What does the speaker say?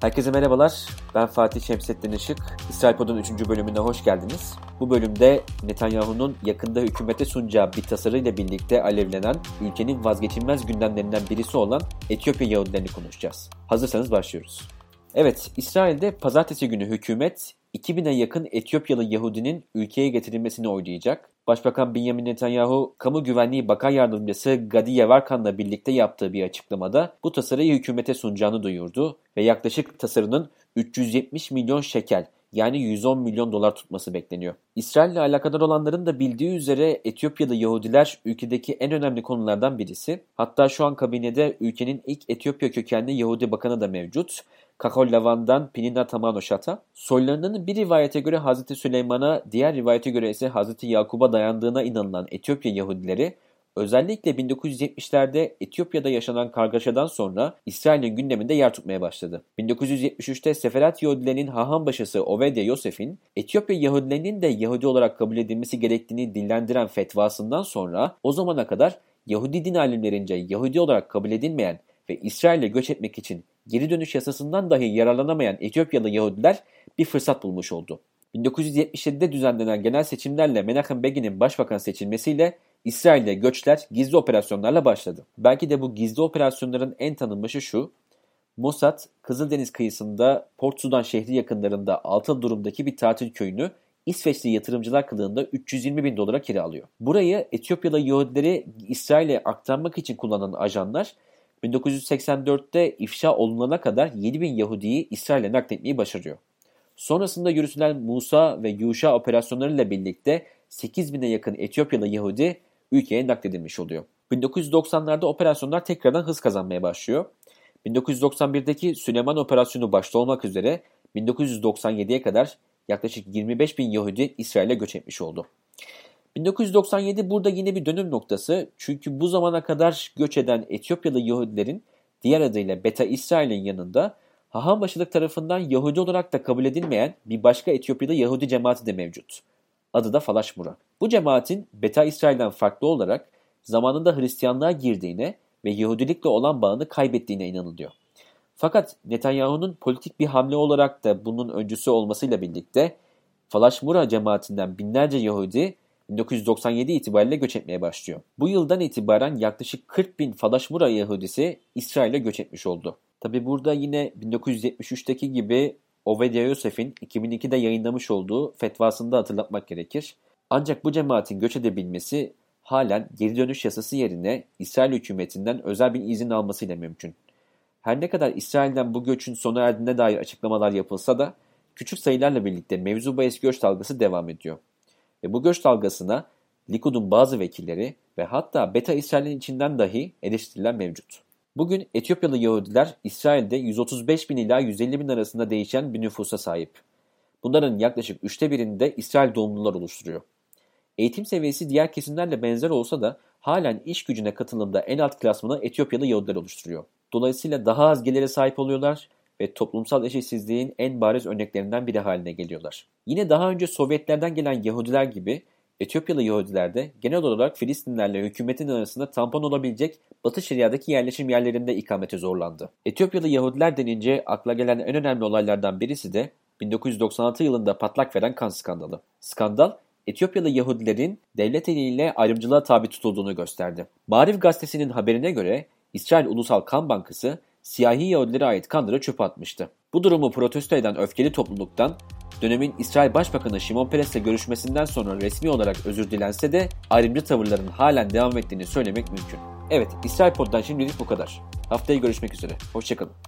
Herkese merhabalar. Ben Fatih Şemsettin Işık. İsrail Pod'un 3. bölümüne hoş geldiniz. Bu bölümde Netanyahu'nun yakında hükümete sunacağı bir tasarıyla birlikte alevlenen ülkenin vazgeçilmez gündemlerinden birisi olan Etiyopya Yahudilerini konuşacağız. Hazırsanız başlıyoruz. Evet, İsrail'de pazartesi günü hükümet 2000'e yakın Etiyopyalı Yahudinin ülkeye getirilmesini oylayacak. Başbakan Benjamin Netanyahu, Kamu Güvenliği Bakan Yardımcısı Gadi Yevarkan'la birlikte yaptığı bir açıklamada bu tasarıyı hükümete sunacağını duyurdu ve yaklaşık tasarının 370 milyon şekel yani 110 milyon dolar tutması bekleniyor. İsrail ile alakadar olanların da bildiği üzere Etiyopya'da Yahudiler ülkedeki en önemli konulardan birisi. Hatta şu an kabinede ülkenin ilk Etiyopya kökenli Yahudi bakanı da mevcut. Kakol Lavan'dan Pinina Tamanoşat'a. Soylarının bir rivayete göre Hazreti Süleyman'a, diğer rivayete göre ise Hazreti Yakub'a dayandığına inanılan Etiyopya Yahudileri Özellikle 1970'lerde Etiyopya'da yaşanan kargaşadan sonra İsrail'in gündeminde yer tutmaya başladı. 1973'te Seferat Yahudilerinin haham başısı Ovedya Yosef'in Etiyopya Yahudilerinin de Yahudi olarak kabul edilmesi gerektiğini dillendiren fetvasından sonra o zamana kadar Yahudi din alimlerince Yahudi olarak kabul edilmeyen ve İsrail'e göç etmek için geri dönüş yasasından dahi yararlanamayan Etiyopyalı Yahudiler bir fırsat bulmuş oldu. 1977'de düzenlenen genel seçimlerle Menachem Begin'in başbakan seçilmesiyle İsrail'de göçler gizli operasyonlarla başladı. Belki de bu gizli operasyonların en tanınmışı şu, Mossad, Kızıldeniz kıyısında Port Sudan şehri yakınlarında altın durumdaki bir tatil köyünü İsveçli yatırımcılar kılığında 320 bin dolara kiralıyor. Burayı Etiyopyalı Yahudileri İsrail'e aktarmak için kullanan ajanlar 1984'te ifşa olunana kadar 7 bin Yahudi'yi İsrail'e nakletmeyi başarıyor. Sonrasında yürütülen Musa ve Yuşa operasyonlarıyla birlikte 8 bine yakın Etiyopyalı Yahudi ülkeye nakledilmiş oluyor. 1990'larda operasyonlar tekrardan hız kazanmaya başlıyor. 1991'deki Süleyman Operasyonu başta olmak üzere 1997'ye kadar yaklaşık 25 bin Yahudi İsrail'e göç etmiş oldu. 1997 burada yine bir dönüm noktası çünkü bu zamana kadar göç eden Etiyopyalı Yahudilerin diğer adıyla Beta İsrail'in yanında Hahambaşılık tarafından Yahudi olarak da kabul edilmeyen bir başka Etiyopya'da Yahudi cemaati de mevcut. Adı da Falaşmura. Bu cemaatin Beta İsrail'den farklı olarak zamanında Hristiyanlığa girdiğine ve Yahudilikle olan bağını kaybettiğine inanılıyor. Fakat Netanyahu'nun politik bir hamle olarak da bunun öncüsü olmasıyla birlikte Falaşmura cemaatinden binlerce Yahudi 1997 itibariyle göç etmeye başlıyor. Bu yıldan itibaren yaklaşık 40 bin Falaşmura Yahudisi İsrail'e göç etmiş oldu. Tabi burada yine 1973'teki gibi Ovedia Yosef'in 2002'de yayınlamış olduğu fetvasını da hatırlatmak gerekir. Ancak bu cemaatin göç edebilmesi halen geri dönüş yasası yerine İsrail hükümetinden özel bir izin almasıyla mümkün. Her ne kadar İsrail'den bu göçün sona erdiğine dair açıklamalar yapılsa da küçük sayılarla birlikte mevzu bahis göç dalgası devam ediyor. Ve bu göç dalgasına Likud'un bazı vekilleri ve hatta Beta İsrail'in içinden dahi eleştiriler mevcut. Bugün Etiyopyalı Yahudiler İsrail'de 135 bin ila 150 bin arasında değişen bir nüfusa sahip. Bunların yaklaşık üçte birinde İsrail doğumlular oluşturuyor. Eğitim seviyesi diğer kesimlerle benzer olsa da halen iş gücüne katılımda en alt klasmanı Etiyopyalı Yahudiler oluşturuyor. Dolayısıyla daha az gelire sahip oluyorlar ve toplumsal eşitsizliğin en bariz örneklerinden biri haline geliyorlar. Yine daha önce Sovyetlerden gelen Yahudiler gibi Etiyopyalı Yahudiler de genel olarak Filistinlerle hükümetin arasında tampon olabilecek Batı Şeria'daki yerleşim yerlerinde ikamete zorlandı. Etiyopyalı Yahudiler denince akla gelen en önemli olaylardan birisi de 1996 yılında patlak veren kan skandalı. Skandal, Etiyopyalı Yahudilerin devlet eliyle ayrımcılığa tabi tutulduğunu gösterdi. Marif gazetesinin haberine göre İsrail Ulusal Kan Bankası siyahi Yahudilere ait kanları çöpe atmıştı. Bu durumu protesto eden öfkeli topluluktan dönemin İsrail Başbakanı Şimon Peres'le görüşmesinden sonra resmi olarak özür dilense de ayrımcı tavırların halen devam ettiğini söylemek mümkün. Evet, İsrail Pod'dan şimdilik bu kadar. Haftaya görüşmek üzere. Hoşçakalın.